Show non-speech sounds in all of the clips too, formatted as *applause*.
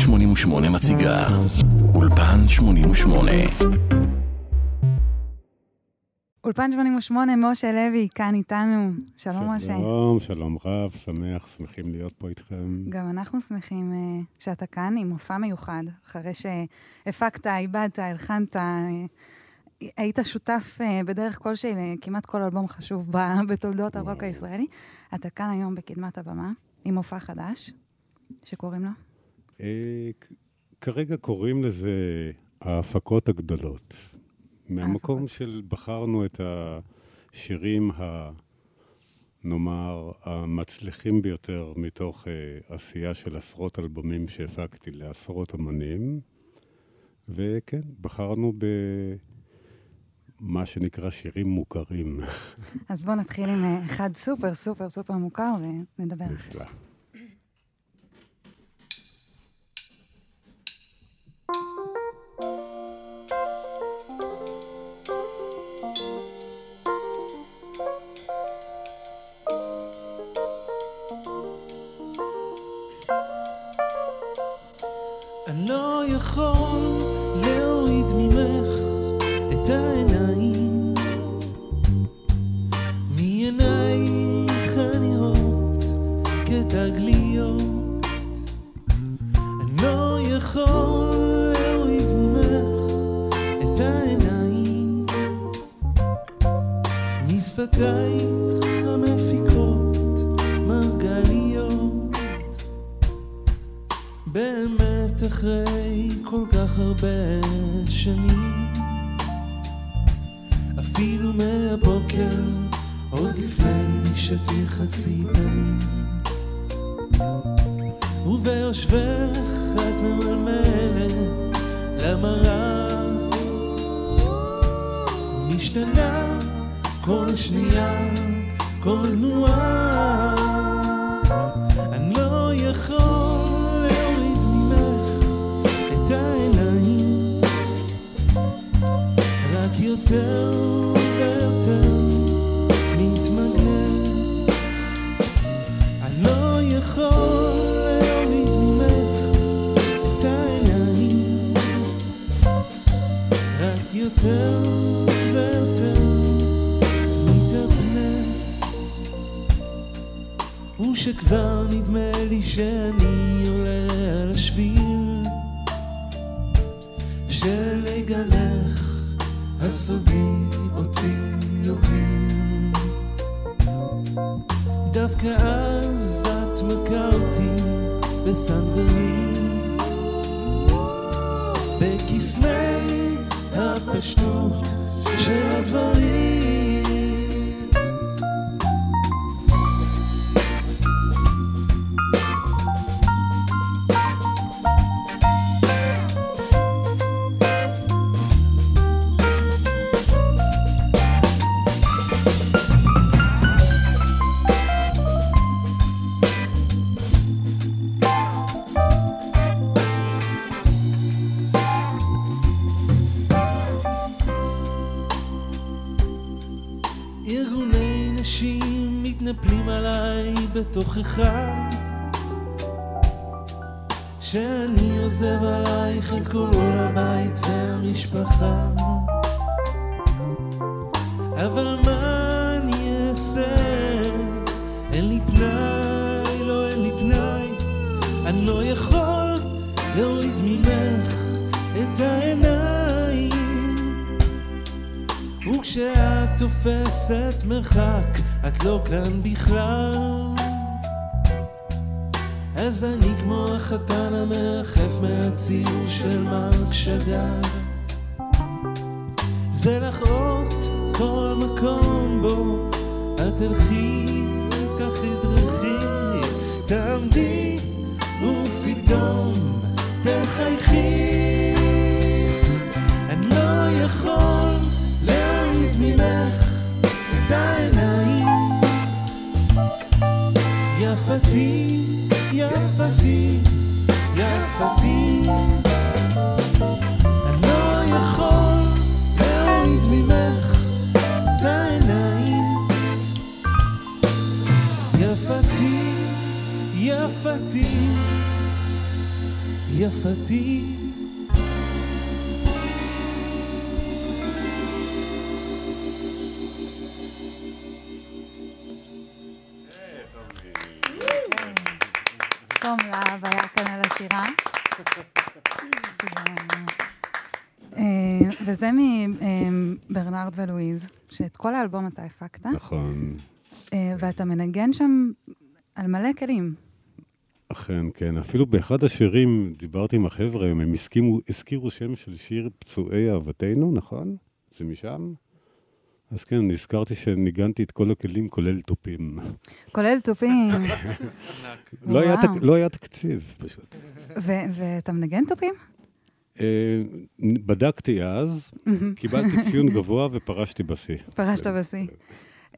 88 מציגה אולפן 88 אולפן 88, משה לוי, כאן איתנו. שלום, משה. שלום, שלום רב, שמח, שמחים להיות פה איתכם. גם אנחנו שמחים uh, שאתה כאן עם מופע מיוחד, אחרי שהפקת, איבדת, הלחנת, uh, היית שותף uh, בדרך כלשהי לכמעט כל אלבום חשוב בתולדות הרוק הישראלי. אתה כאן היום בקדמת הבמה, עם מופע חדש, שקוראים לו? כרגע קוראים לזה ההפקות הגדולות. מהמקום של בחרנו את השירים, ה, נאמר, המצליחים ביותר מתוך uh, עשייה של עשרות אלבומים שהפקתי לעשרות אמנים, וכן, בחרנו במה שנקרא שירים מוכרים. אז בואו נתחיל עם אה, אחד סופר סופר סופר מוכר ונדבר אחרי. משפתייך המפיקות מרגליות. באמת אחרי כל כך הרבה שנים אפילו מהבוקר עוד לפני שתרחצי פנים. וביושבך את ממלמלת למראה משתנה כל שנייה, כל תנועה. אני לא יכול להוריד ממך את העיניים, רק יותר ויותר שכבר נדמה לי שאני עולה על השביל שלגלך הסודי אותי יוביל. דווקא אז את מכה אותי בקסמי הפשטות של הדברים בתוכך שאני עוזב עלייך את כל עול הבית והמשפחה. אבל מה אני אעשה? אין לי פנאי, לא אין לי פנאי. אני לא יכול להוריד ממך את העיניים. וכשאת תופסת מרחק את לא כאן בכלל אז אני כמו החתן המרחף מהציור של מרק שגר זה לך אות כל מקום בו את תלכי יפתי, יפתי, יפתי. תום להב היה כאן על השירה. אה, וזה מברנרד ולואיז, שאת כל האלבום אתה הפקת, נכון. אה, ואתה מנגן שם על מלא כלים. אכן, כן. אפילו באחד השירים, דיברתי עם החבר'ה, הם הסכימו, הזכירו שם של שיר פצועי אהבתנו, נכון? זה משם? אז כן, נזכרתי שניגנתי את כל הכלים, כולל תופים. כולל תופים. לא היה, לא תקציב, פשוט. ואתה מנגן תופים? אה, בדקתי אז, קיבלתי ציון גבוה ופרשתי בשיא. פרשת בשיא.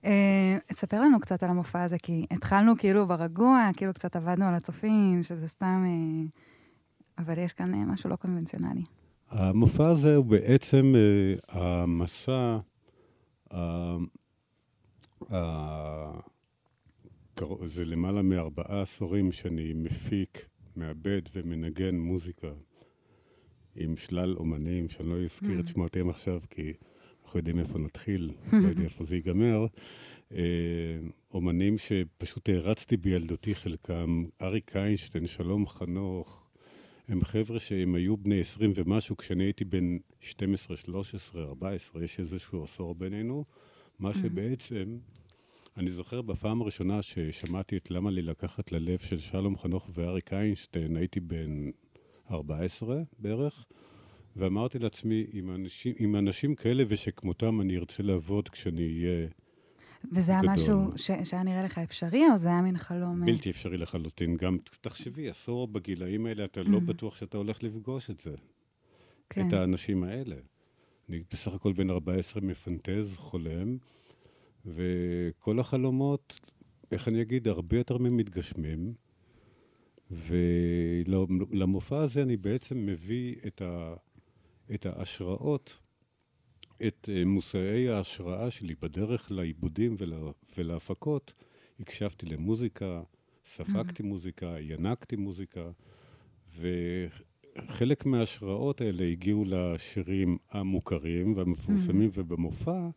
אה, תספר לנו קצת על המופע הזה, כי התחלנו כאילו ברגוע, כאילו קצת עבדנו על הצופים, שזה סתם... אה, אבל יש כאן אה, משהו לא קונבנציונלי. המופע הזה הוא בעצם אה, המסע, אה, אה, זה למעלה מארבעה עשורים שאני מפיק, מעבד ומנגן מוזיקה עם שלל אומנים, שאני לא אזכיר את שמותיהם עכשיו, כי אנחנו יודעים איפה נתחיל, *laughs* לא יודע איפה זה ייגמר. אה, אומנים שפשוט הערצתי בילדותי חלקם, אריק איינשטיין, שלום חנוך, הם חבר'ה שהם היו בני 20 ומשהו כשאני הייתי בן 12, 13, 14, יש איזשהו עשור בינינו, מה שבעצם, אני זוכר בפעם הראשונה ששמעתי את למה לי לקחת ללב של שלום חנוך ואריק איינשטיין, הייתי בן 14 בערך, ואמרתי לעצמי, עם אנשים, עם אנשים כאלה ושכמותם אני ארצה לעבוד כשאני אהיה וזה היה. משהו ש- שהיה נראה לך אפשרי, או זה היה מין חלום... אה, בלתי אפשרי לחלוטין. גם, תחשבי, עשור בגילאים האלה, אתה לא בטוח שאתה הולך לפגוש את זה. כן. את האנשים האלה. אני בסך הכל בן 14 מפנטז, חולם, וכל החלומות, איך אני אגיד, הרבה יותר ממתגשמים. ולמופע הזה אני בעצם מביא את, ה, את ההשראות, את אה, מושאי ההשראה שלי בדרך לעיבודים ולה, ולהפקות. הקשבתי למוזיקה, ספגתי מוזיקה, ינקתי מוזיקה, וחלק מההשראות האלה הגיעו לשירים המוכרים והמפורסמים, ובמופע.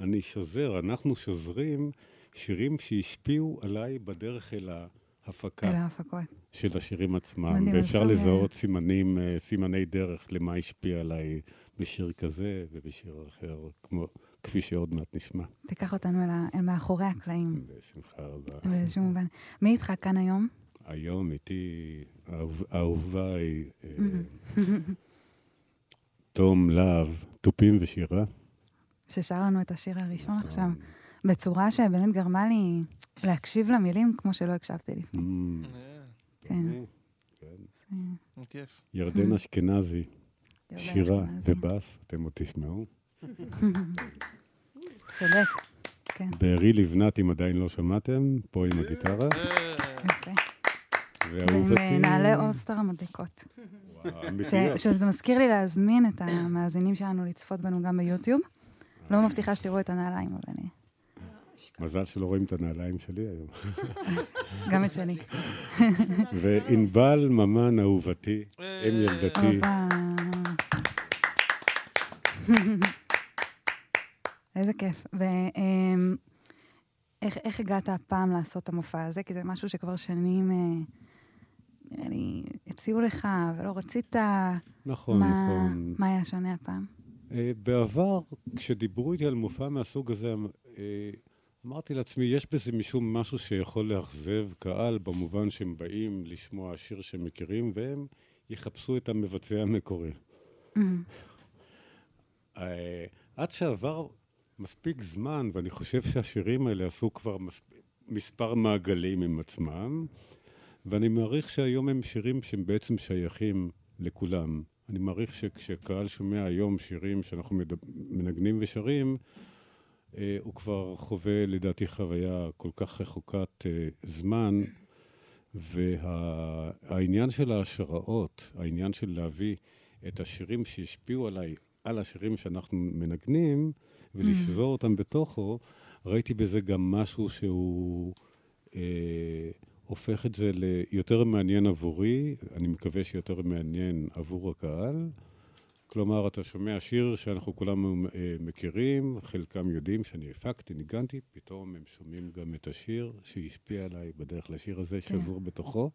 אני שוזר, אנחנו שוזרים שירים שהשפיעו עליי בדרך אל ההפקה. אל ההפקות. של השירים עצמם, מדהים, ואפשר אז, לזהות סימנים, אה, סימני דרך למה השפיע עליי בשיר כזה ובשיר אחר, כמו, כפי שעוד מעט נשמע, תיקח אותנו אל אל מאחורי הקלעים, בשמחה רבה. באיזשהו מובן. מי איתך כאן היום? היום איתי היא אה, *laughs* תום להב, תופים ושירה. ששר לנו את השיר הראשון עכשיו, בצורה שבאמת גרמה לי להקשיב למילים כמו שלא הקשבתי לפני. אמ, כן. כן. זה- כיף. ירדן *laughs* אשכנזי, שירה. ובאס, אתם עוד תשמעו. *laughs* צודק, כן, בארי לבנת, אם עדיין לא שמעתם, פה עם הגיטרה. יפה. ועם. אה, נעלי אולסטאר המדליקות. שזה מזכיר לי להזמין את המאזינים שלנו לצפות בנו גם ביוטיוב. לא מבטיחה שתראו את הנעליים, אבל אני... מזל שלא רואים את הנעליים שלי היום. *laughs* גם את שלי. *laughs* וענבל ממן אהובתי, אם ילדתי, הופה. *laughs* איזה כיף. ואיך הגעת הפעם לעשות את המופע הזה? כי זה משהו שכבר שנים, אה, נראה לי, הציעו לך ולא רצית. נכון, מה- נכון. מה היה שונה הפעם? אה, בעבר, כשדיברו איתי על מופע מהסוג הזה, אה, אמרתי לעצמי, יש בזה משום משהו שיכול לאכזב קהל, במובן שהם באים לשמוע שיר שהם מכירים, והם יחפשו את המבצע המקורי. אה, עד שעבר מספיק זמן, ואני חושב שהשירים האלה עשו כבר מס... מספר מעגלים עם עצמם, ואני מעריך שהיום הם שירים שהם בעצם שייכים לכולם. אני מעריך שכשקהל שומע היום שירים שאנחנו. מנגנים ושרים, הוא כבר חווה לדעתי חוויה כל כך רחוקת אה, זמן, והעניין של ההשראות, העניין של להביא את השירים שהשפיעו עליי על השירים שאנחנו מנגנים, ולשזור אותם בתוכו, ראיתי בזה גם משהו שהוא אה, הופך את זה ליותר מעניין עבורי, אני מקווה שיותר מעניין עבור הקהל. כלומר, אתה שומע שיר שאנחנו כולנו אה, מכירים, חלקם יודעים שאני הפקתי, ניגנתי, פתאום הם שומעים גם את השיר שהשפיע עליי בדרך לשיר הזה, כן. שזור בתוכו.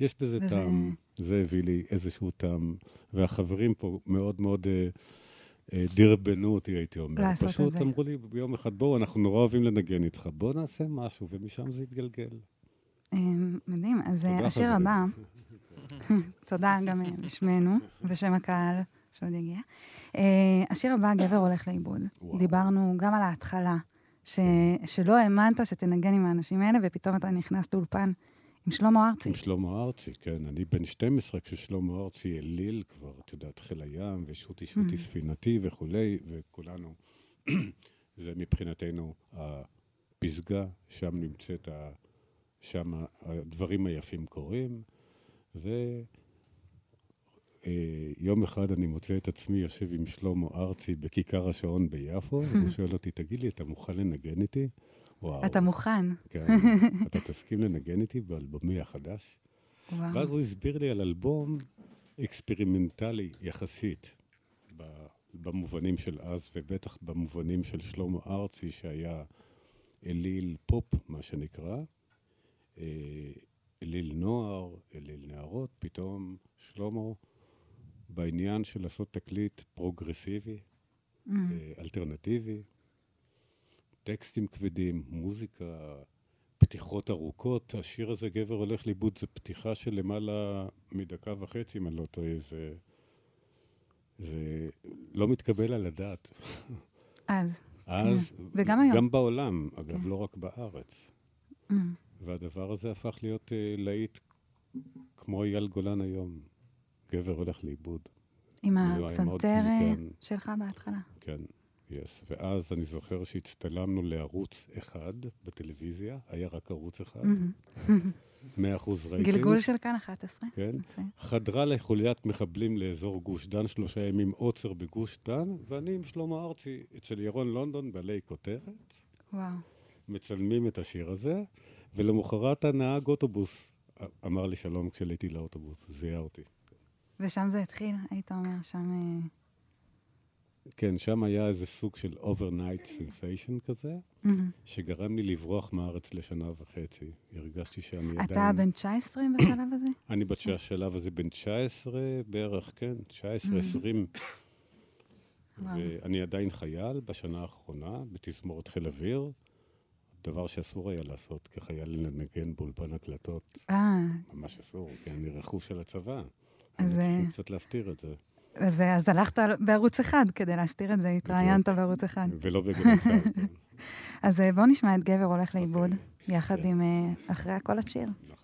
יש בזה וזה- טעם, זה הביא לי איזשהו טעם, והחברים פה מאוד מאוד אה, אה, דרבנו אותי, הייתי אומר. לעשות את פשוט זה. אמרו לי ביום אחד, בואו, אנחנו נורא אוהבים לנגן איתך, בואו נעשה משהו, ומשם זה התגלגל. אה, מדהים. אז אה, השיר. הבא, *laughs* *laughs* תודה גם בשמנו, בשם הקהל שעוד יגיע. אה, השיר הבא, גבר הולך לאיבוד. וואו. דיברנו גם על ההתחלה, ש- שלא האמנת שתנגן עם האנשים האלה, ופתאום אתה נכנס לאולפן עם שלמה ארצי. עם שלמה ארצי, כן. אני בן 12 כששלמה ארצי אליל כבר, את יודעת, חיל הים, ושוטי שוטי ספינתי וכולי, וכולנו. *clears throat* זה מבחינתנו הפסגה, שם נמצאת, ה... שם הדברים היפים קורים, ויום אחד אני מוצא את עצמי יושב עם שלמה ארצי בכיכר השעון ביפו, *laughs* והוא שואל אותי, תגיד לי, אתה מוכן לנגן איתי? וואו. אתה מוכן. *laughs* כן, *laughs* אתה תסכים לנגן איתי באלבומי החדש? וואו. ואז הוא הסביר לי על אלבום אקספרימנטלי יחסית, במובנים של אז, ובטח במובנים של שלמה ארצי, שהיה אליל פופ, מה שנקרא, אה, אליל נוער, אליל נערות, פתאום שלמה בעניין של לעשות תקליט פרוגרסיבי, Mm. אה, אלטרנטיבי, טקסטים כבדים, מוזיקה, פתיחות ארוכות. השיר הזה, גבר הולך לאיבוד, זה פתיחה של למעלה מדקה וחצי, אם אני לא טועה. זה, זה לא מתקבל על הדעת. אז. אז, וגם היום. גם בעולם, אגב, כן. לא רק בארץ. Mm. והדבר הזה הפך להיות אה, להיט כמו אייל גולן היום. גבר הולך לאיבוד. עם הפסנתר כן. שלך בהתחלה. כן, יש. ואז אני זוכר שהצטלמנו לערוץ אחד בטלוויזיה, היה רק ערוץ אחד, Mm-hmm. 100% רייטינג. גלגול של כאן 11. כן. חדרה לחוליית מחבלים לאזור גוש דן, שלושה ימים עוצר בגוש דן, ואני עם שלמה ארצי אצל ירון לונדון בעלי כותרת, וואו. מצלמים את השיר הזה, ולמחרת הנהג אוטובוס אמר לי שלום כשעליתי לאוטובוס, זיהה אותי. ושם זה התחיל, היית אומר, שם... אה, כן, שם היה איזה סוג של overnight sensation כזה. שגרם לי לברוח מהארץ לשנה וחצי. הרגשתי שאני עדיין... אתה בן 19 בשלב הזה? *coughs* אני בשלב הזה בן 19 בערך, כן, 19, 20. וואו. ואני עדיין חייל בשנה האחרונה בתזמורת חיל אוויר, דבר שאסור היה לעשות כחייל לנגן באולפן הקלטות. אה, ממש אסור, כי אני רכוש של הצבא. אז, אז צריכים אה, קצת להסתיר את זה. אז, אה, אז הלכת בערוץ אחד כדי להסתיר את זה, התראיינת בערוץ אחד. ולא בגלי צה"ל. *laughs* כן. אז אה, בואו נשמע את גבר הולך לאיבוד, יחד כן. עם אה, אחרי הכל השיר. נכון.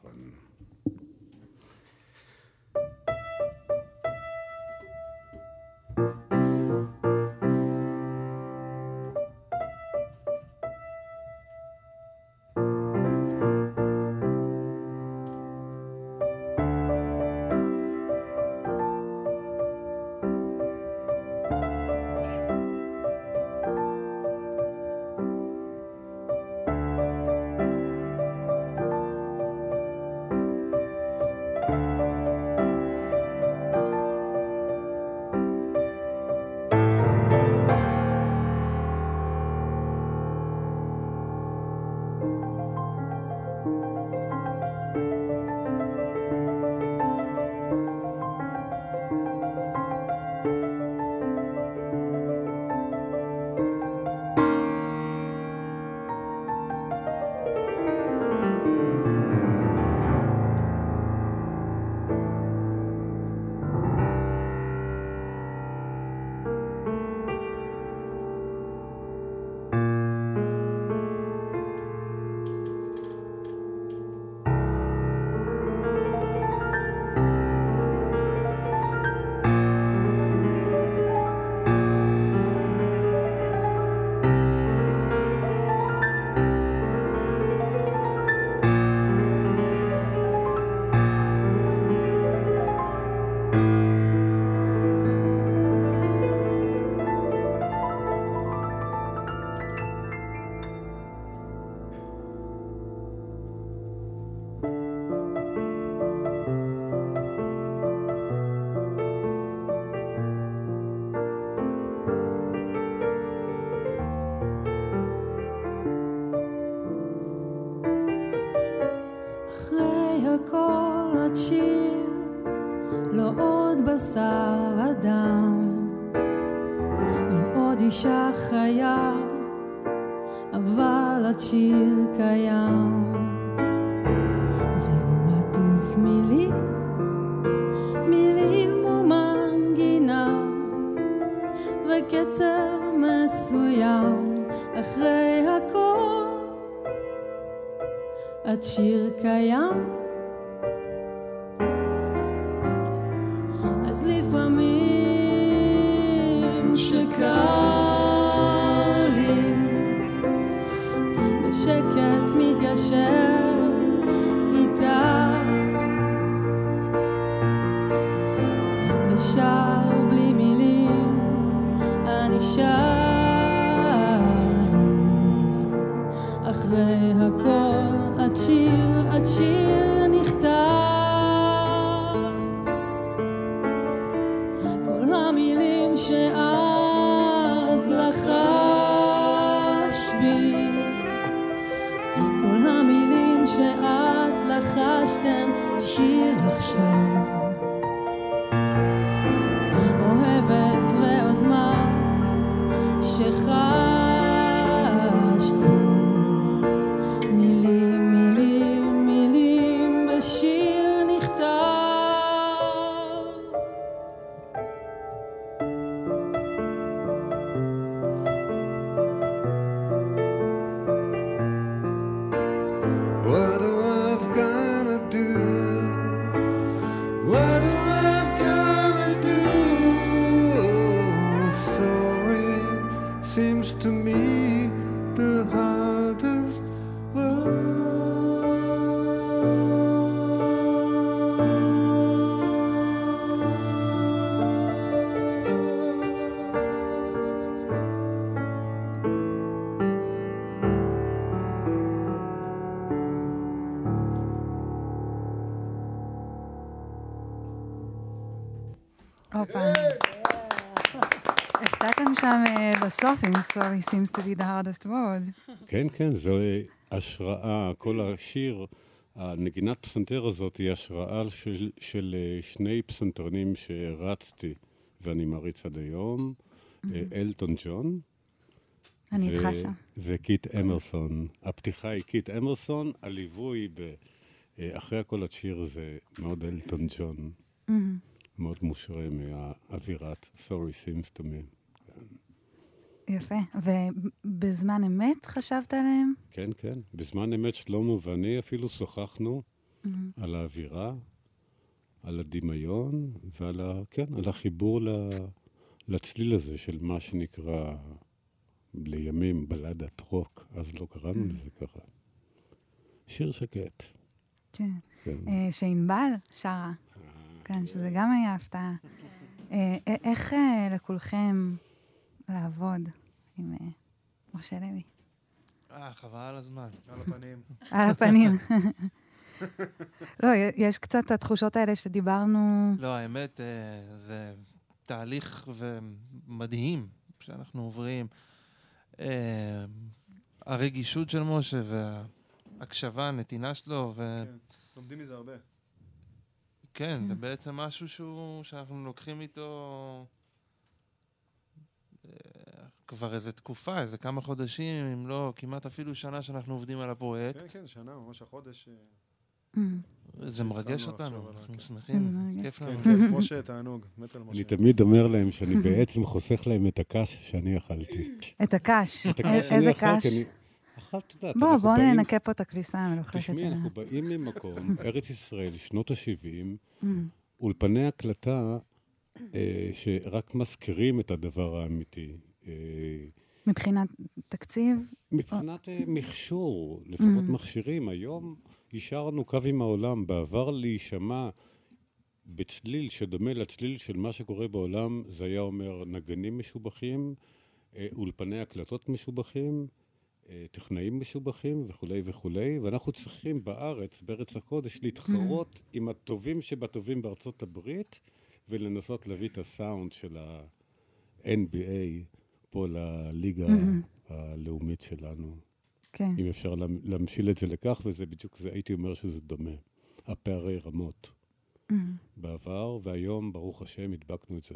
כל המילים שאת לחשת הן שיר עכשיו. אה, בסוף עם Sorry seems to be the hardest word. כן, כן, זו השראה, כל השיר, הנגינת פסנתר הזאת היא השראה של, של אה, שני פסנתרנים שהערצתי ואני מעריץ עד היום, אה, אלטון ג'ון. אני איתך שם. וקיט אמרסון. הפתיחה היא קיט אמרסון, הליווי ב... אה, אחרי הכל השיר זה מאוד אלטון ג'ון, מאוד מושרה מהאווירת Sorry seems to me. יפה. ובזמן אמת חשבת עליהם? כן, כן. בזמן אמת שלמה ואני אפילו שוחחנו על האווירה, על הדמיון ועל ה... כן, על החיבור ל... לצליל הזה של מה שנקרא לימים בלדת רוק, אז לא קראנו לזה ככה. שיר שקט. כן. כן. אה, שענבל שרה. כן, שזה גם היה הפתעה. אה, איך אה, לכולכם לעבוד עם אה, משה לוי? אה, חבל על הזמן. על הפנים. *laughs* על הפנים. לא, יש קצת את התחושות האלה שדיברנו... לא, האמת, אה, זה תהליך מדהים שאנחנו עוברים. אה, הרגישות של משה וההקשבה, הנתינה שלו, כן, לומדים מזה הרבה. כן. זה בעצם משהו שהוא, שאנחנו לוקחים איתו כבר איזה תקופה, איזה כמה חודשים, אם לא, כמעט אפילו שנה שאנחנו עובדים על הפרויקט. כן, כן, שנה, ממש החודש. אה, אמ, זה מרגש אותנו, אנחנו כן. שמחים. כיף כן, לנו. כן, משה, תענוג, מת על אני משה. תמיד אומר להם שאני *laughs* בעצם חוסך להם את הקש שאני אכלתי. את הקש. את הקש א- שאני איזה קש? אני- אכלת, את יודעת, בוא, בוא באים- ננקה פה את הכביסה המלוכלכת תשמעי, שלה. אנחנו באים ממקום, *laughs* ארץ ישראל, שנות ה-70, אמ, אולפני הקלטה אה, שרק מזכירים את הדבר האמיתי. אה, מבחינת תקציב, מבחינת אה, מכשור, לפחות Mhm. מכשירים, היום השארנו קו עם העולם. בעבר להישמע בצליל שדומה לצליל של מה שקורה בעולם, זה היה אומר נגנים משובחים, אה, אולפני הקלטות משובחים, טכנאים משובחים וכולי וכולי, ואנחנו צריכים בארץ, בארץ הקודש, להתחרות עם הטובים שבטובים בארצות הברית, ולנסות להביא את הסאונד של ה-NBA פה לליגה הלאומית שלנו. כן. אם אפשר להמ- להמשיל את זה לכך, וזה בדיוק, זה, הייתי אומר שזה דומה. הפערי רמות. בעבר, והיום, ברוך השם, הדבקנו את זה.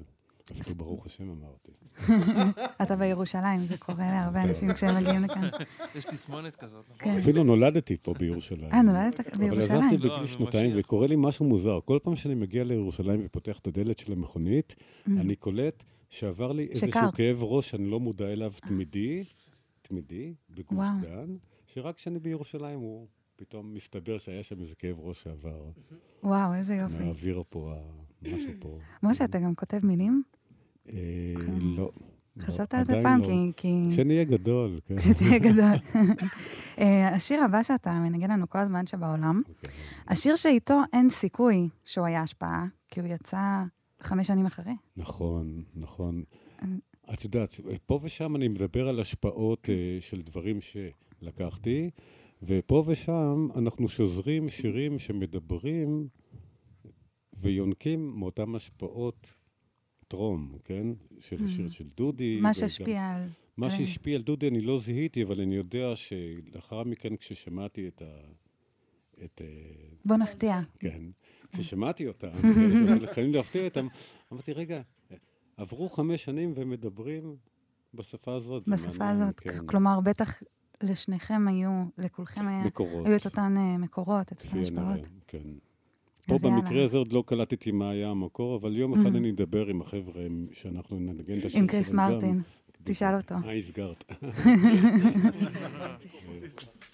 אפילו ברוך השם אמרתי. *laughs* אתה בירושלים, זה קורה להרבה אנשים כשהם מגיעים לכאן. *laughs* יש תסמונת כזאת, נכון? כן. אפילו נולדתי פה בירושלים. אה, נולדת אבל עזבתי בירושלים. לא, בגיל אני שנתיים, ממשיך. וקורה לי משהו מוזר. כל פעם שאני מגיע לירושלים ופותח את הדלת של המכונית. אני קולט שעבר לי איזשהו שקר. כאב ראש שאני לא מודע אליו תמידי, תמידי, בגוש וואו. דן, שרק כשאני בירושלים הוא פתאום מסתבר שהיה שם איזה כאב ראש שעבר. וואו, איזה יופי. מהאוויר פה, משהו פה. משה, אתה גם כותב מילים? אה, לא. חשבת על זה פעם? לא. כי- כי... כשנהיה גדול, כן. כשתהיה *laughs* גדול. אה, השיר הבא שאתה מנגן לנו כל הזמן שבעולם, אוקיי. השיר שאיתו אין סיכוי שהוא היה השפעה, כי הוא יצא חמש שנים אחרי. נכון, נכון. אה. את יודעת, פה ושם אני מדבר על השפעות אה, של דברים שלקחתי, ופה ושם אנחנו שוזרים שירים שמדברים ויונקים מאותן השפעות טרום, כן? של השיר של דודי. מה שהשפיע על... מה אה. שהשפיע על דודי אני לא זיהיתי, אבל אני יודע שלאחר מכן כששמעתי את ה... את... אה, בוא נפתיע. כן. כששמעתי אותם, *laughs* יכולים להפתיע אותם, אמרתי, רגע, עברו חמש שנים והם מדברים בשפה הזאת. בשפה הזאת. כן. כלומר, בטח לשניכם היו, לכולכם היה, מקורות, היו את אותן אה, מקורות, את אותן השפעות. כן. פה יאללה. במקרה הזה עוד לא קלטתי מה היה המקור, אבל יום אחד Mhm. אני אדבר עם החבר'ה שאנחנו ננגן את השיר עם קריס. מרטין. תשאל אותו. אה, הסגרת. *laughs* *laughs*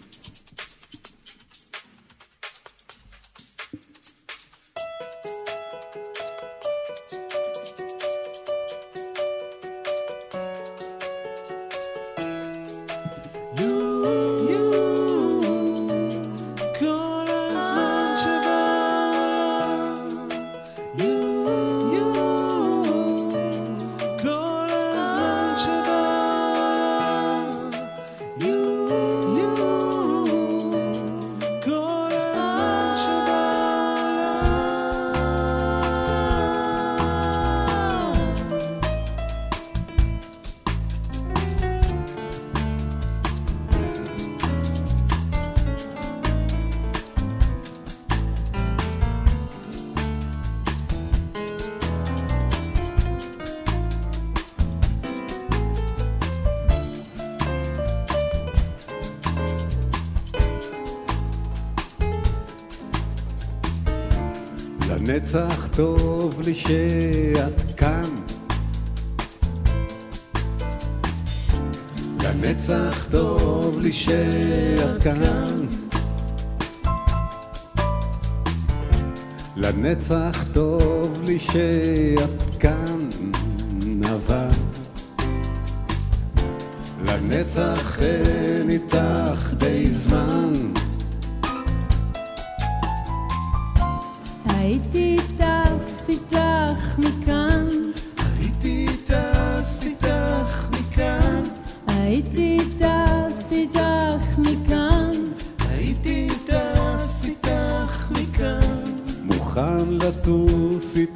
לנצח טוב לי שאת כאן. לנצח טוב לי שאת כאן. לנצח טוב לי שאת כאן, אבל לנצח אין איתך די זמן.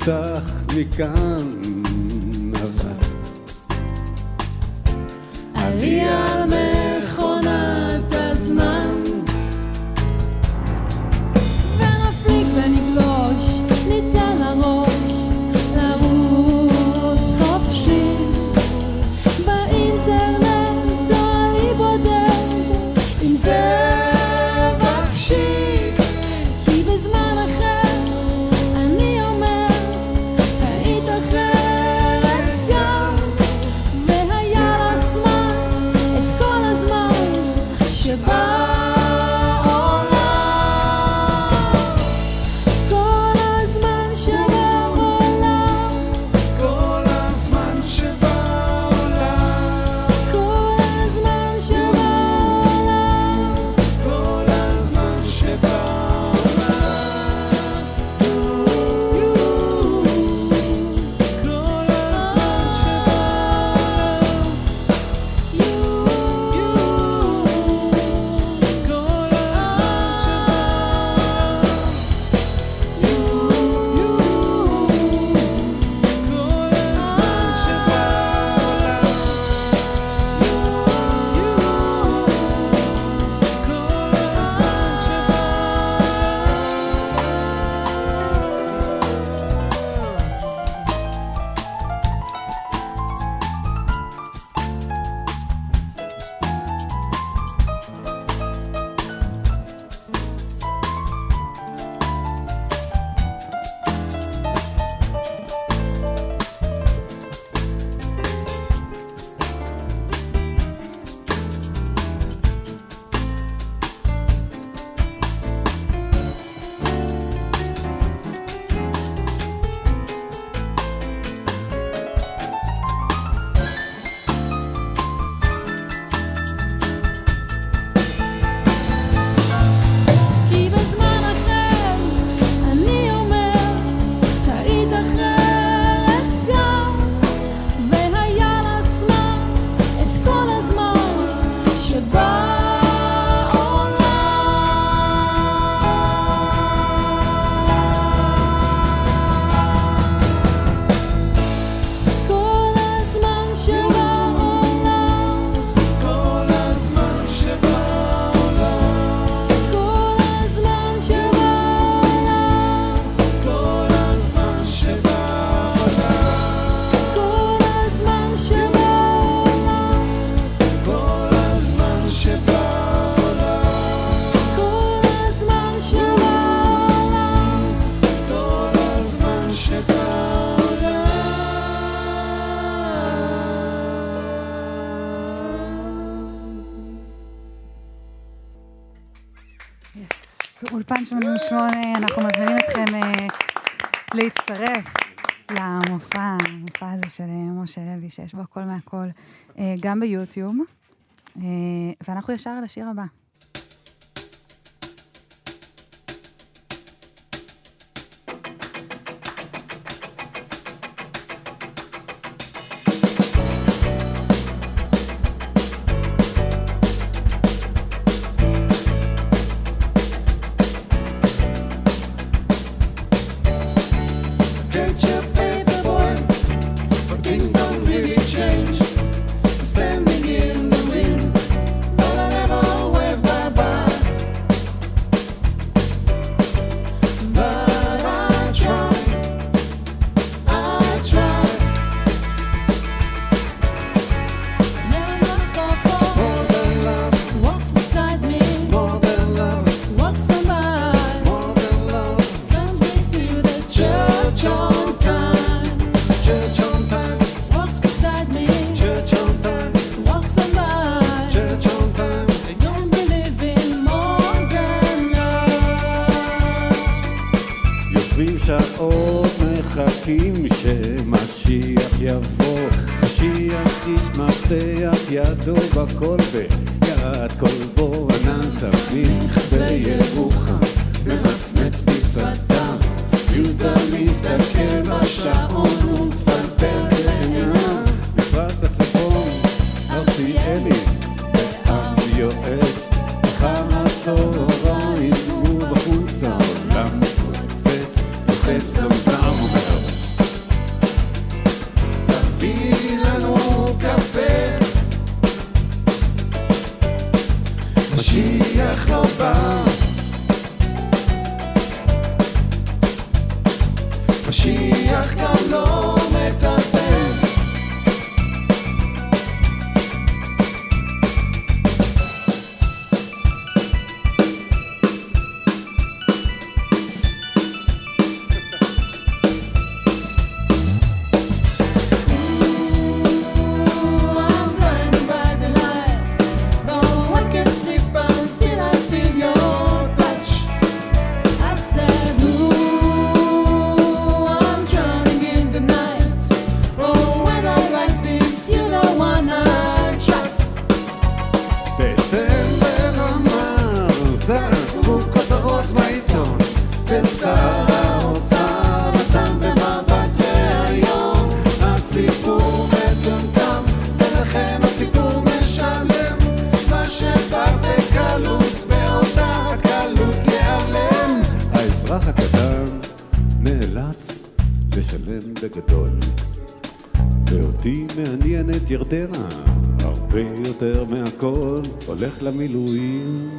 איתך מכאן, שיש בו הכל מהכל, אה, גם ביוטיוב. אה, ואנחנו ישר לשיר הבא. cola. למילואים.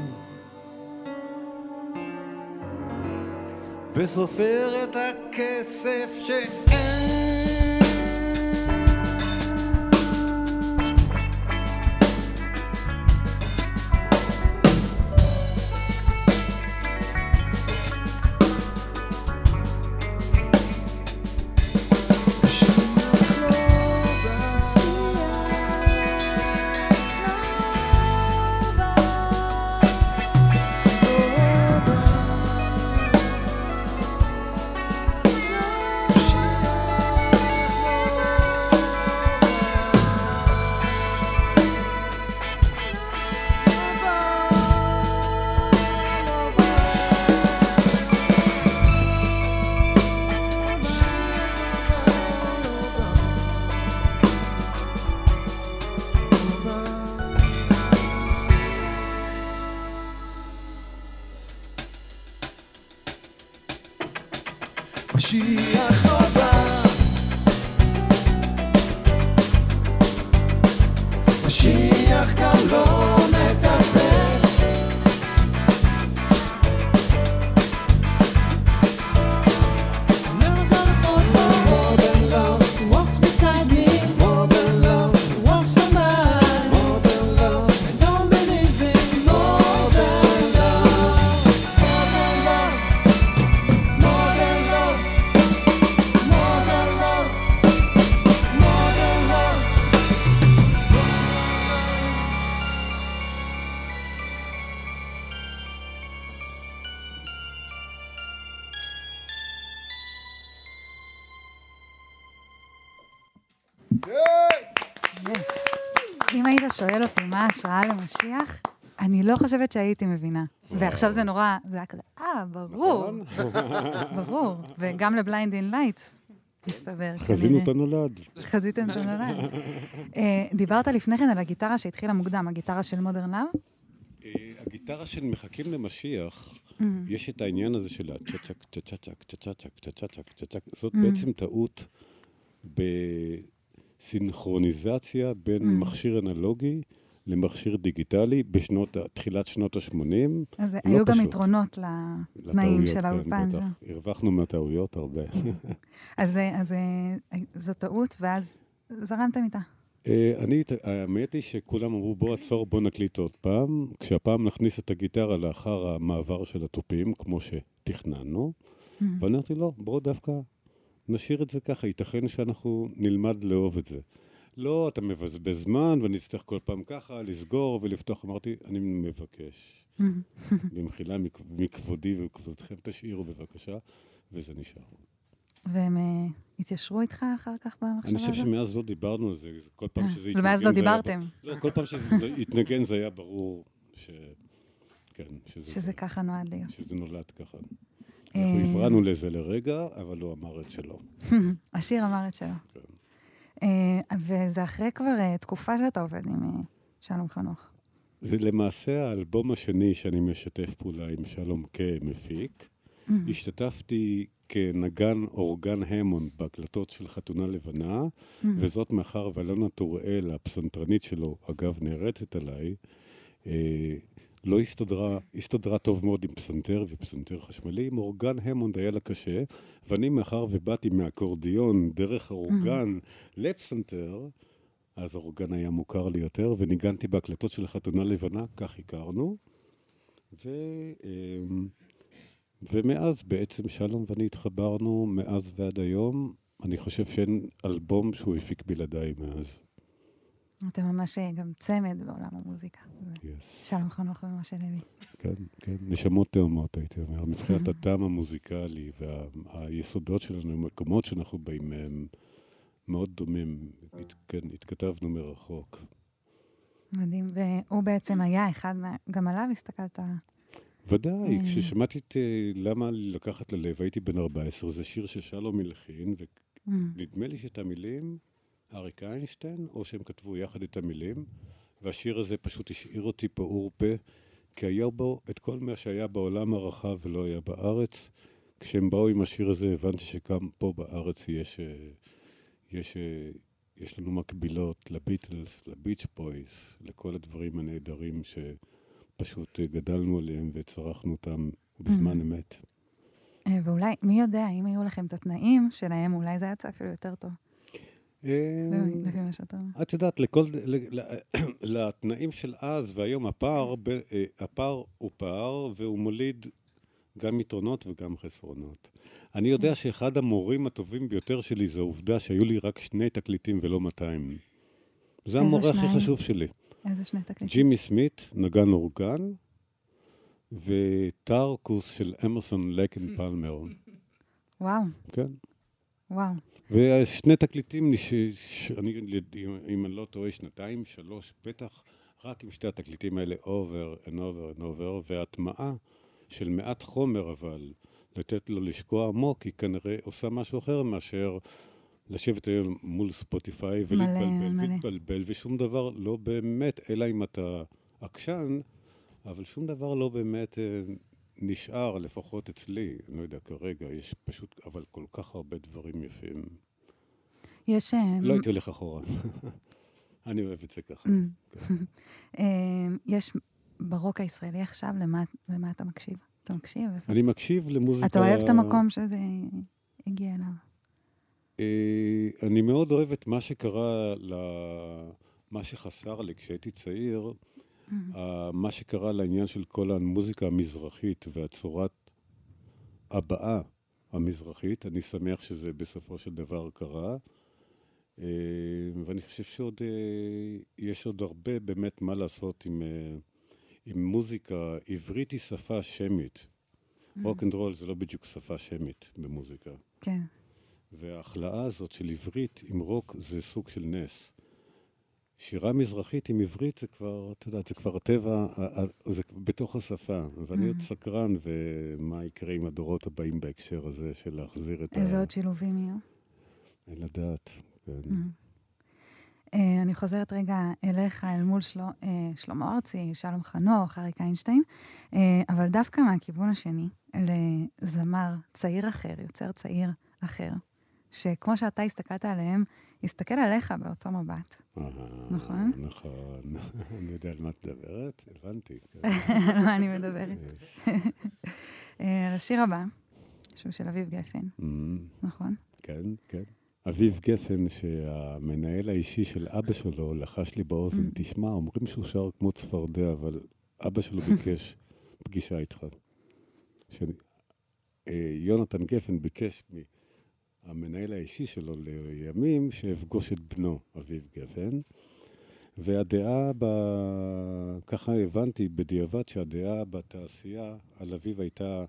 וסופר את הכסף שאין משיח לא בא. משיח כאן לא נ... ההשראה למשיח, אני לא חושבת שהייתי מבינה. ועכשיו זה נורא, זה היה כזה, אה, ברור, נכון? ברור. וגם ל Blinding Lights, מסתבר. חזינו. את הנולד. חזיתם את הנולד. אה, דיברת לפני כן על הגיטרה שהתחילה מוקדם, הגיטרה של Modern Love? אה, הגיטרה של מחכים למשיח, יש את העניין הזה של הצ'צ'ק, צ'צ'ק, צ'צ'ק, צ'צ'ק, צ'צ'ק. זאת בעצם טעות בסינכרוניזציה בין מכשיר אנלוגי למכשיר דיגיטלי בשנות, תחילת שנות ה-80. אז לא היו גם פשוט. יתרונות לתנאים של כן, האולפן בטח. שם. הרווחנו מהטעויות הרבה. *laughs* אז אז, אה, זו טעות, ואז זרמתם איתה. אני, האמת היא שכולם אמרו, בוא עצור, בוא נקליט עוד פעם. כשהפעם נכניס את הגיטרה לאחר המעבר של התופים, כמו שתכננו. ואני אמרתי, לא, בואו דווקא נשאיר את זה ככה, ייתכן שאנחנו נלמד לאהוב את זה. לא, אתה מבזבז זמן ונצטרך כל פעם ככה לסגור ולפתוח. אמרתי, אני מבקש, *laughs* במחילה מכ- מכבודי וכבודכם, תשאירו בבקשה, וזה נשאר. והם אה, התיישרו איתך אחר כך אני במחשבה חושב הזו? שמאז לא דיברנו על זה, כל פעם אה, שזה ומאז לא זה היה דיברתם. ב- לא, כל פעם שזה התנגן זה היה ברור ש... כן, שזה, שזה ככה נועד להיות. שזה נולד ככה. אה, אנחנו הפרענו לזה לרגע, אבל הוא אמר את שלו. *laughs* השיר אמר את שלו. כן. אה, וזה אחרי כבר אה, תקופה שאתה עובד עם אה, שלום חנוך. זה למעשה האלבום השני שאני משתף פעולה עם שלום כמפיק. השתתפתי כנגן אורגן המון בהקלטות של חתונה לבנה, וזאת מאחר ואלונה טוראל, הפסנתרנית שלו, אגב, נערצת עליי, אה, לא הסתדרה, הסתדרה טוב מאוד עם פסנתר ופסנתר חשמלי, עם אורגן המונד היה לה קשה, ואני מאחר ובאתי מאקורדיון דרך האורגן לפסנתר, אז האורגן היה מוכר לי יותר, וניגנתי בהקלטות של חתונה לבנה, כך הכרנו. ו, אמ, ומאז בעצם שלום ואני התחברנו מאז ועד היום. אני חושב שאין אלבום שהוא הפיק בלעדיי מאז. אתם ממש אה, גם צמד בעולם המוזיקה. Yes. שלום חנוך ומשה לוי. כן, כן, נשמות תאומות, הייתי אומר. מבחינת הטעם המוזיקלי והיסודות שלנו, המקומות שאנחנו באים מהם, מאוד דומים. הת- כן, התכתבנו מרחוק. מדהים. והוא בעצם היה אחד מה... גם עליו הסתכלת. ודאי, אה. כששמעתי את אה, למה לקחת ללב, הייתי בן 14, זה שיר ששלום הלחין, Mm. ונדמה לי שאת המילים אריק איינשטיין, או שהם כתבו יחד את המילים, והשיר הזה פשוט השאיר אותי פעור פה, כי היה בו את כל מה שהיה בעולם הרחב ולא היה בארץ. כשהם באו עם השיר הזה, הבנתי שגם פה בארץ יש, אה, יש, אה, יש לנו מקבילות לביטלס, לביץ' בויס, לכל הדברים הנהדרים שפשוט אה, גדלנו עליהם וצרכנו אותם בזמן אמת. אה, ואולי, מי יודע, אם היו לכם את התנאים שלהם, אולי זה היה יצא אפילו יותר טוב. אה, לפי מה שאתה אומר. את יודעת, לכל, ל- ל- *clears throat* לתנאים של אז והיום הפער, אה, הפער הוא פער והוא מוליד גם יתרונות וגם חסרונות. אני יודע שאחד המורים הטובים ביותר שלי זה העובדה שהיו לי רק שני תקליטים ולא 200. זה המורה הכי? חשוב שלי. איזה שני תקליטים. ג'ימי סמית, נגן אורגן, וטרקוס של אמרסון לקן *laughs* פלמר. וואו, כן. וואו. ושני תקליטים, נש... ש... אני, אם, אם אני לא טועה, שנתיים, שלוש, בטח, רק עם שתי התקליטים האלה, over and over and over, והטמעה של מעט חומר, אבל לתת לו לשקוע עמוק, היא כנראה עושה משהו אחר מאשר לשבת היום מול ספוטיפיי ולהתבלבל מלא. ולהתבלבל, ושום דבר לא באמת, אלא אם אתה עקשן, אבל שום דבר לא באמת אה, נשאר, לפחות אצלי, אני לא יודע, כרגע, יש פשוט, אבל כל כך הרבה דברים יפים. יש... אה, לא הייתי הולך אחורה. *laughs* אני אוהב את זה ככה. אה, *laughs* יש ברוק הישראלי עכשיו, למה, אתה מקשיב? אתה מקשיב? אני מקשיב למוזיקה... אתה אוהב את המקום שזה הגיע אליו. אה, אני מאוד אוהב את מה שקרה. מה שחסר לי כשהייתי צעיר, אה, מה שקרה לעניין של כל המוזיקה המזרחית והצורת הבעה המזרחית. אני שמח שזה בסופו של דבר קרה. אה, ואני חושב שעוד אה, יש עוד הרבה באמת מה לעשות עם, אה, עם מוזיקה. עברית היא שפה שמית. רוק אנד רול זה לא בדיוק שפה שמית במוזיקה. כן. וההכלאה הזאת של עברית עם רוק זה סוג של נס. שירה מזרחית עם עברית זה כבר, את יודעת, זה כבר הטבע, ה- ה- זה בתוך השפה. ואני עוד סקרן, ומה יקרה עם הדורות הבאים בהקשר הזה של להחזיר את איזה עוד שילובים יהיו? אין לדעת, כן. אה, אני חוזרת רגע אליך, אל מול של... אה, שלמה ארצי, שלום חנוך, אריק איינשטיין, אה, אבל דווקא מהכיוון השני, לזמר צעיר אחר, יוצר צעיר אחר, שכמו שאתה הסתכלת עליהם, הסתכל עליך באותו מבט. אה, נכון? נכון. *laughs* אני יודע על מה את מדברת, הבנתי. *laughs* על מה אני מדברת? אה, השיר הבא, שהוא של אביב גפן, אמ, נכון? כן, כן. אביב גפן, שהמנהל האישי של אבא שלו לחש לי באוזן, תשמע, אומרים שהוא שר כמו צפרדע, אבל אבא שלו ביקש פגישה איתך. אה, יונתן גפן ביקש מהמנהל האישי שלו לימים שאפגוש את בנו, אביב גפן, והדעה, ב... ככה הבנתי בדיעבד שהדעה בתעשייה על אביב הייתה,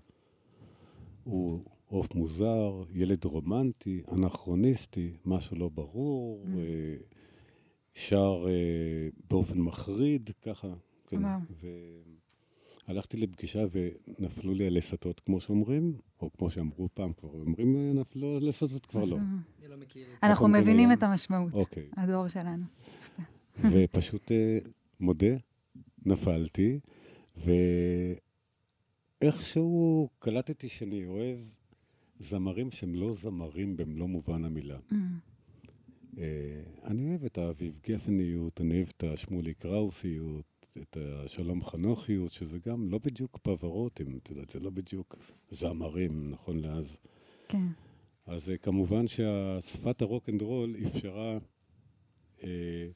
הוא עוף מוזר, ילד רומנטי, אנכרוניסטי, משהו לא ברור, Mm. אה, שר אה, באופן מחריד, ככה. כן. וואו. והלכתי לפגישה ונפלו לי הלסתות, כמו שאומרים, או כמו שאמרו פעם כבר, אומרים אה, נפלו הלסתות, כבר לא. אני לא מכיר את זה. אנחנו מבינים? את המשמעות, אוקיי. הדור שלנו. ופשוט אה, מודה, נפלתי, ואיכשהו קלטתי שאני אוהב זמרים שהם לא זמרים במלוא מובן המילה. אה, אני אוהב את האביב גפניות, אני אוהב את השמולי קראוסיות, את השלום חנוכיות, שזה גם לא בדיוק פברוטים, את יודעת, זה לא בדיוק זמרים, נכון לאז. כן. אז אה, כמובן שהשפת הרוק אנד רול אפשרה, אה,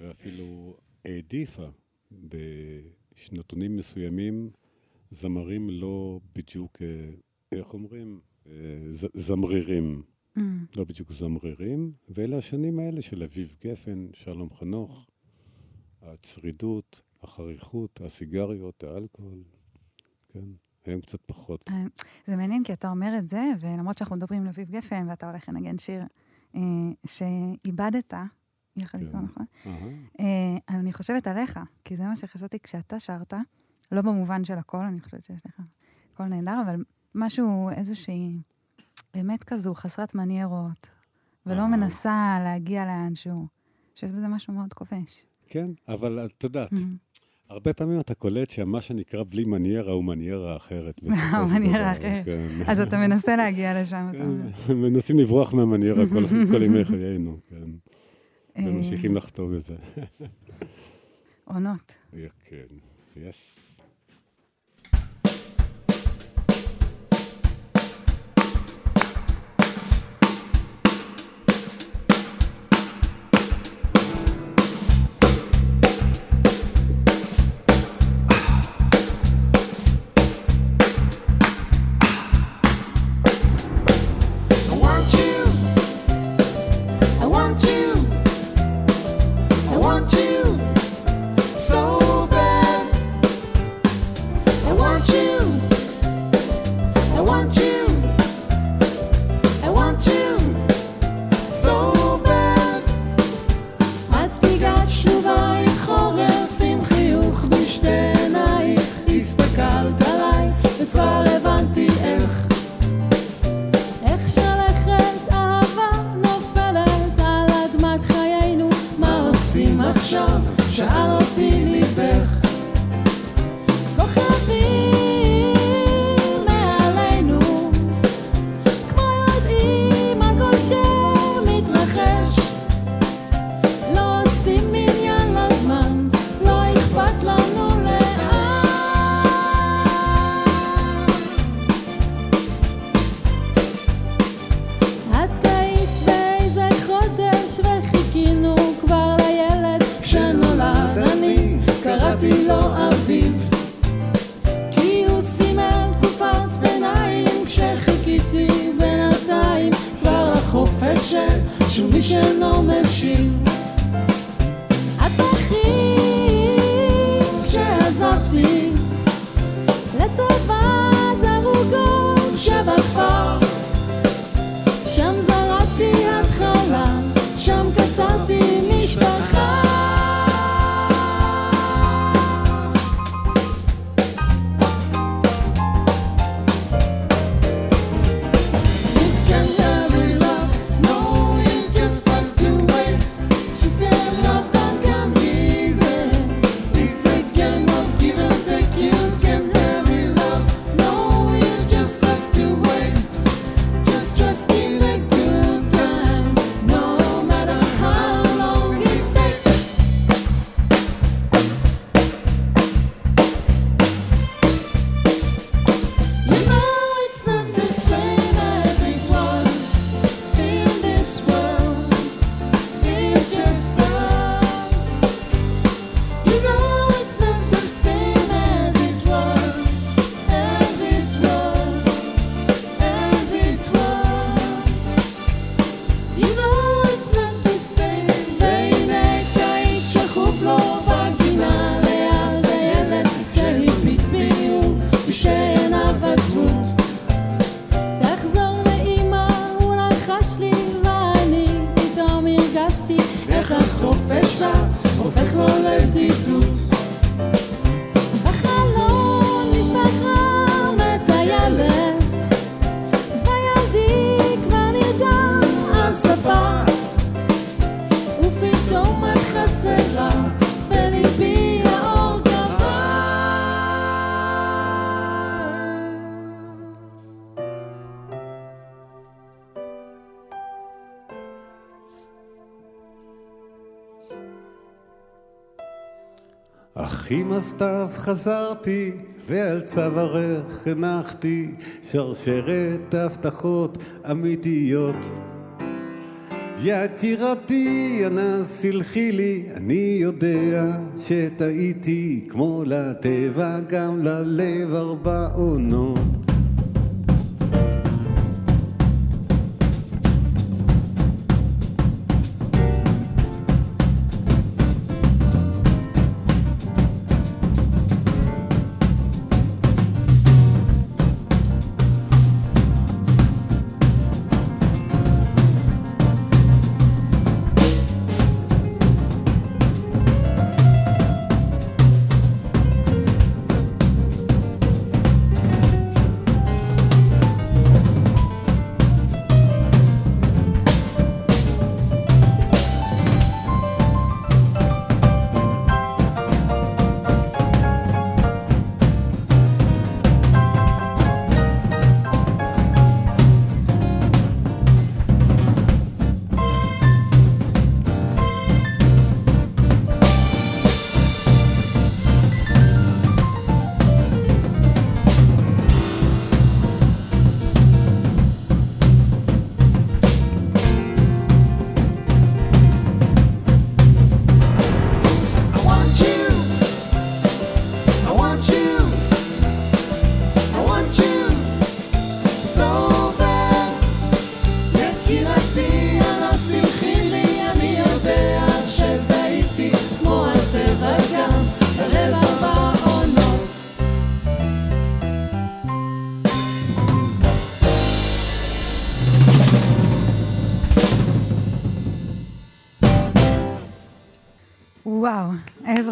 ואפילו העדיפה בשנתונים מסוימים, זמרים לא בדיוק, אה, איך אומרים? אה, ז- זמרירים. Mm. לא בדיוק זמרירים, ואלה השנים האלה של אביב גפן, שלום חנוך, הצרידות, החריכות, הסיגריות, האלכוהול, כן, היום קצת פחות. אה, זה מעניין כי אתה אומר את זה, ולמרות שאנחנו מדברים על אביב גפן, ואתה הולך לנגן שיר אה, שאיבדת, יחד כן. איתו, נכון? אהה, אה, אני חושבת עליך, כי זה מה שחשבתי כשאתה שרת, לא במובן של הכל, אני חושבת שיש לך קול נהדר, אבל משהו, איזושהי אמת כזו, חסרת מניירות, ולא. מנסה להגיע לאנשהו, שיש בזה משהו מאוד כובש. כן, אבל את יודעת, Mm. הרבה פעמים אתה קולט שמה שנקרא בלי מניירה הוא מניירה אחרת. של מניירה אחרת. כן. אז אתה מנסה להגיע לשם, אתה אומר. כן, מנסים לברוח מהמניירה כל *laughs* ימי חיינו, כן, אה, וממשיכים לחטוא בזה. עונות. כן, יס. הסתיו חזרתי, ועל צווארך הנחתי שרשרת הבטחות אמיתיות. יקירתי, אנא סלחי לי, אני יודע שטעיתי, כמו לטבע גם ללב ארבע עונות.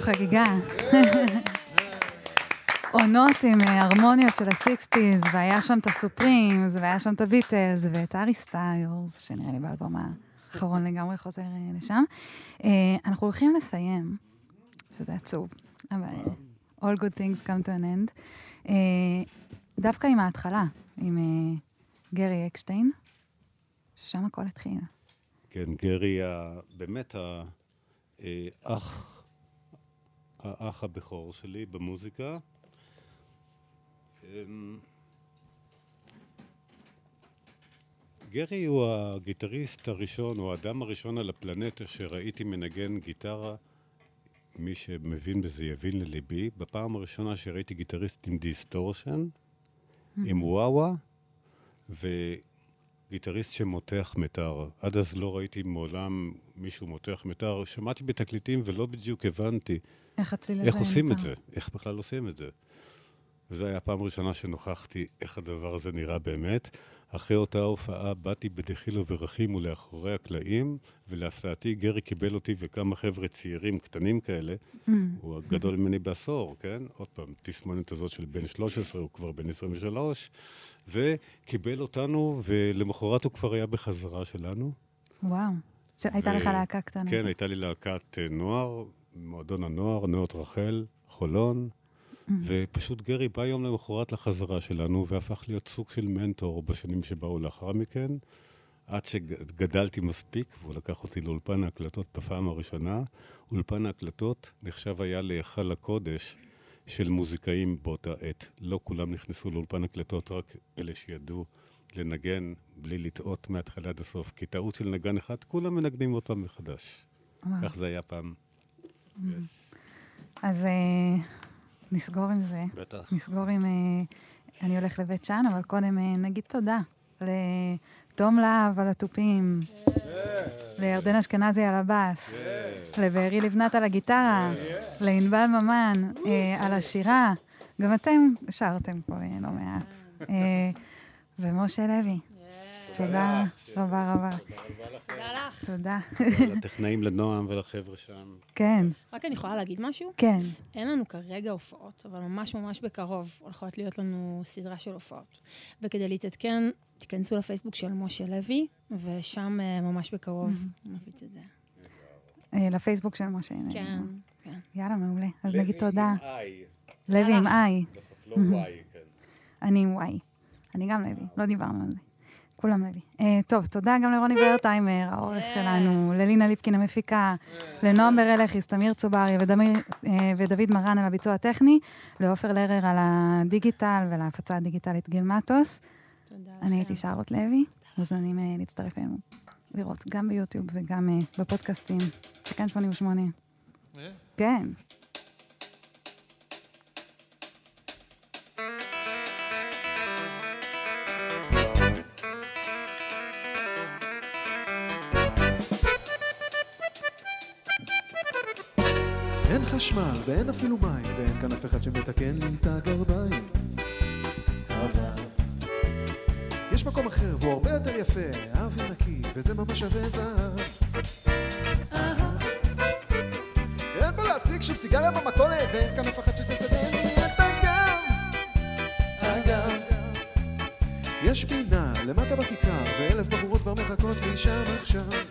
חגיגה. עונות עם אה, הרמוניות של ה sixties, והיה שם את הסופרימס, והיה שם את הביטלס, ואת הארי סטיילס, שנראה לי באלבום האחרון לגמרי חוזר אה, לשם. אה, אנחנו הולכים לסיים, שזה עצוב, אבל All good things come to an end. דווקא עם ההתחלה, עם גרי אקשטיין, ששם הכל התחיל. כן, גרי, באמת האח, האח הבכור שלי במוזיקה. אמ, גרי הוא הגיטריסט הראשון, הוא האדם הראשון על הפלנטה שראיתי מנגן גיטרה. מי שמבין בזה יבין לליבי. בפעם הראשונה שראיתי גיטריסט עם distortion, עם וואווה, וגיטריסט שמותח מיתר. עד אז לא ראיתי מעולם מישהו מותח מיתר. שמעתי בתקליטים ולא בדיוק הבנתי איך הצליל הזה איך עושים את? זה, איך בכלל עושים את זה. וזו הייתה הפעם הראשונה שנוכחתי איך הדבר הזה נראה באמת. אחרי אותה הופעה באתי בדחילו ורחימו לאחורי הקלעים, ולהפתעתי גרי קיבל אותי וכמה חבר'ה צעירים קטנים כאלה, הוא הגדול ממני בעשור, כן? עוד פעם, תסמונת הזאת של בן 13, הוא כבר בן 23, וקיבל אותנו, ולמחרת הוא כבר היה בחזרה שלנו. וואו. הייתה לך להקה קטנה. כן, הייתה לי להקת אה, נוער, מועדון הנוער, נאות רחל, חולון, ופשוט גרי בא יום למחרת לחזרה שלנו, והפך להיות סוג של מנטור בשנים שבאו לאחר מכן, עד שגדלתי מספיק, והוא לקח אותי לאולפן ההקלטות בפעם הראשונה. אולפן ההקלטות נחשב היה להיכל הקודש של מוזיקאים באותה עת. לא כולם נכנסו לאולפן הקלטות, רק אלה שידעו לנגן בלי לטעות מההתחלה עד הסוף. כי טעות של נגן אחד, כולם מנגנים עוד פעם מחדש. וואו. כך זה היה פעם. אז אה, נסגור עם זה. בטח. נסגור עם... אה, אני הולך לבית שאן, אבל קודם אה, נגיד תודה לתום להב על התופים, לירדן אשכנזי על הבאס, לבארי לבנת על הגיטרה, לענבל ממן על השירה. גם אתם שרתם פה לא מעט. ומשה לוי, תודה רבה רבה. תודה לך. תודה. לטכנאים לנועם ולחבר'ה שם. כן, רק אני יכולה להגיד משהו? כן. אין לנו כרגע הופעות, אבל ממש ממש בקרוב הולכות להיות לנו סדרה של הופעות. וכדי להתעדכן, תיכנסו לפייסבוק של משה לוי, ושם אה, ממש בקרוב נפיץ את זה. אה, לפייסבוק של משה. כן, כן. יאללה, מעולה. אז נגיד תודה. איי. לוי עם איי. בסוף לא וואי, כן. אני עם וואי. אני גם לוי, לא דיברנו על זה. כולם לוי. אה, טוב, תודה גם לרוני ורטהיימר, העורך שלנו, ללינה ליפקין המפיקה, לנועם ברלכיס, תמיר צוברי ודמיר- אה, ודוד מרן על הביצוע הטכני, לעופר לרר על הדיגיטל ולהפצה הדיגיטלית גיל מטוס. תודה אני הייתי לכם. שרלוט לוי, מוזמנים אה, להצטרף אלינו, לראות גם ביוטיוב וגם בפודקאסטים. תקן 88. אה? כן. אין חשמל ואין אפילו מים, ואין כאן אף אחד שמתקן לי את הגרביים. יש מקום אחר והוא הרבה יותר יפה, האוויר נקי, וזה ממש שווה זהב. אין פה להשיג שום סיגריה במכולת, ואין כאן אף אחד שתסדר לי את הגב. הגב. יש פינה למטה בכיכר, ואלף בחורות כבר מחכות לי שם עכשיו.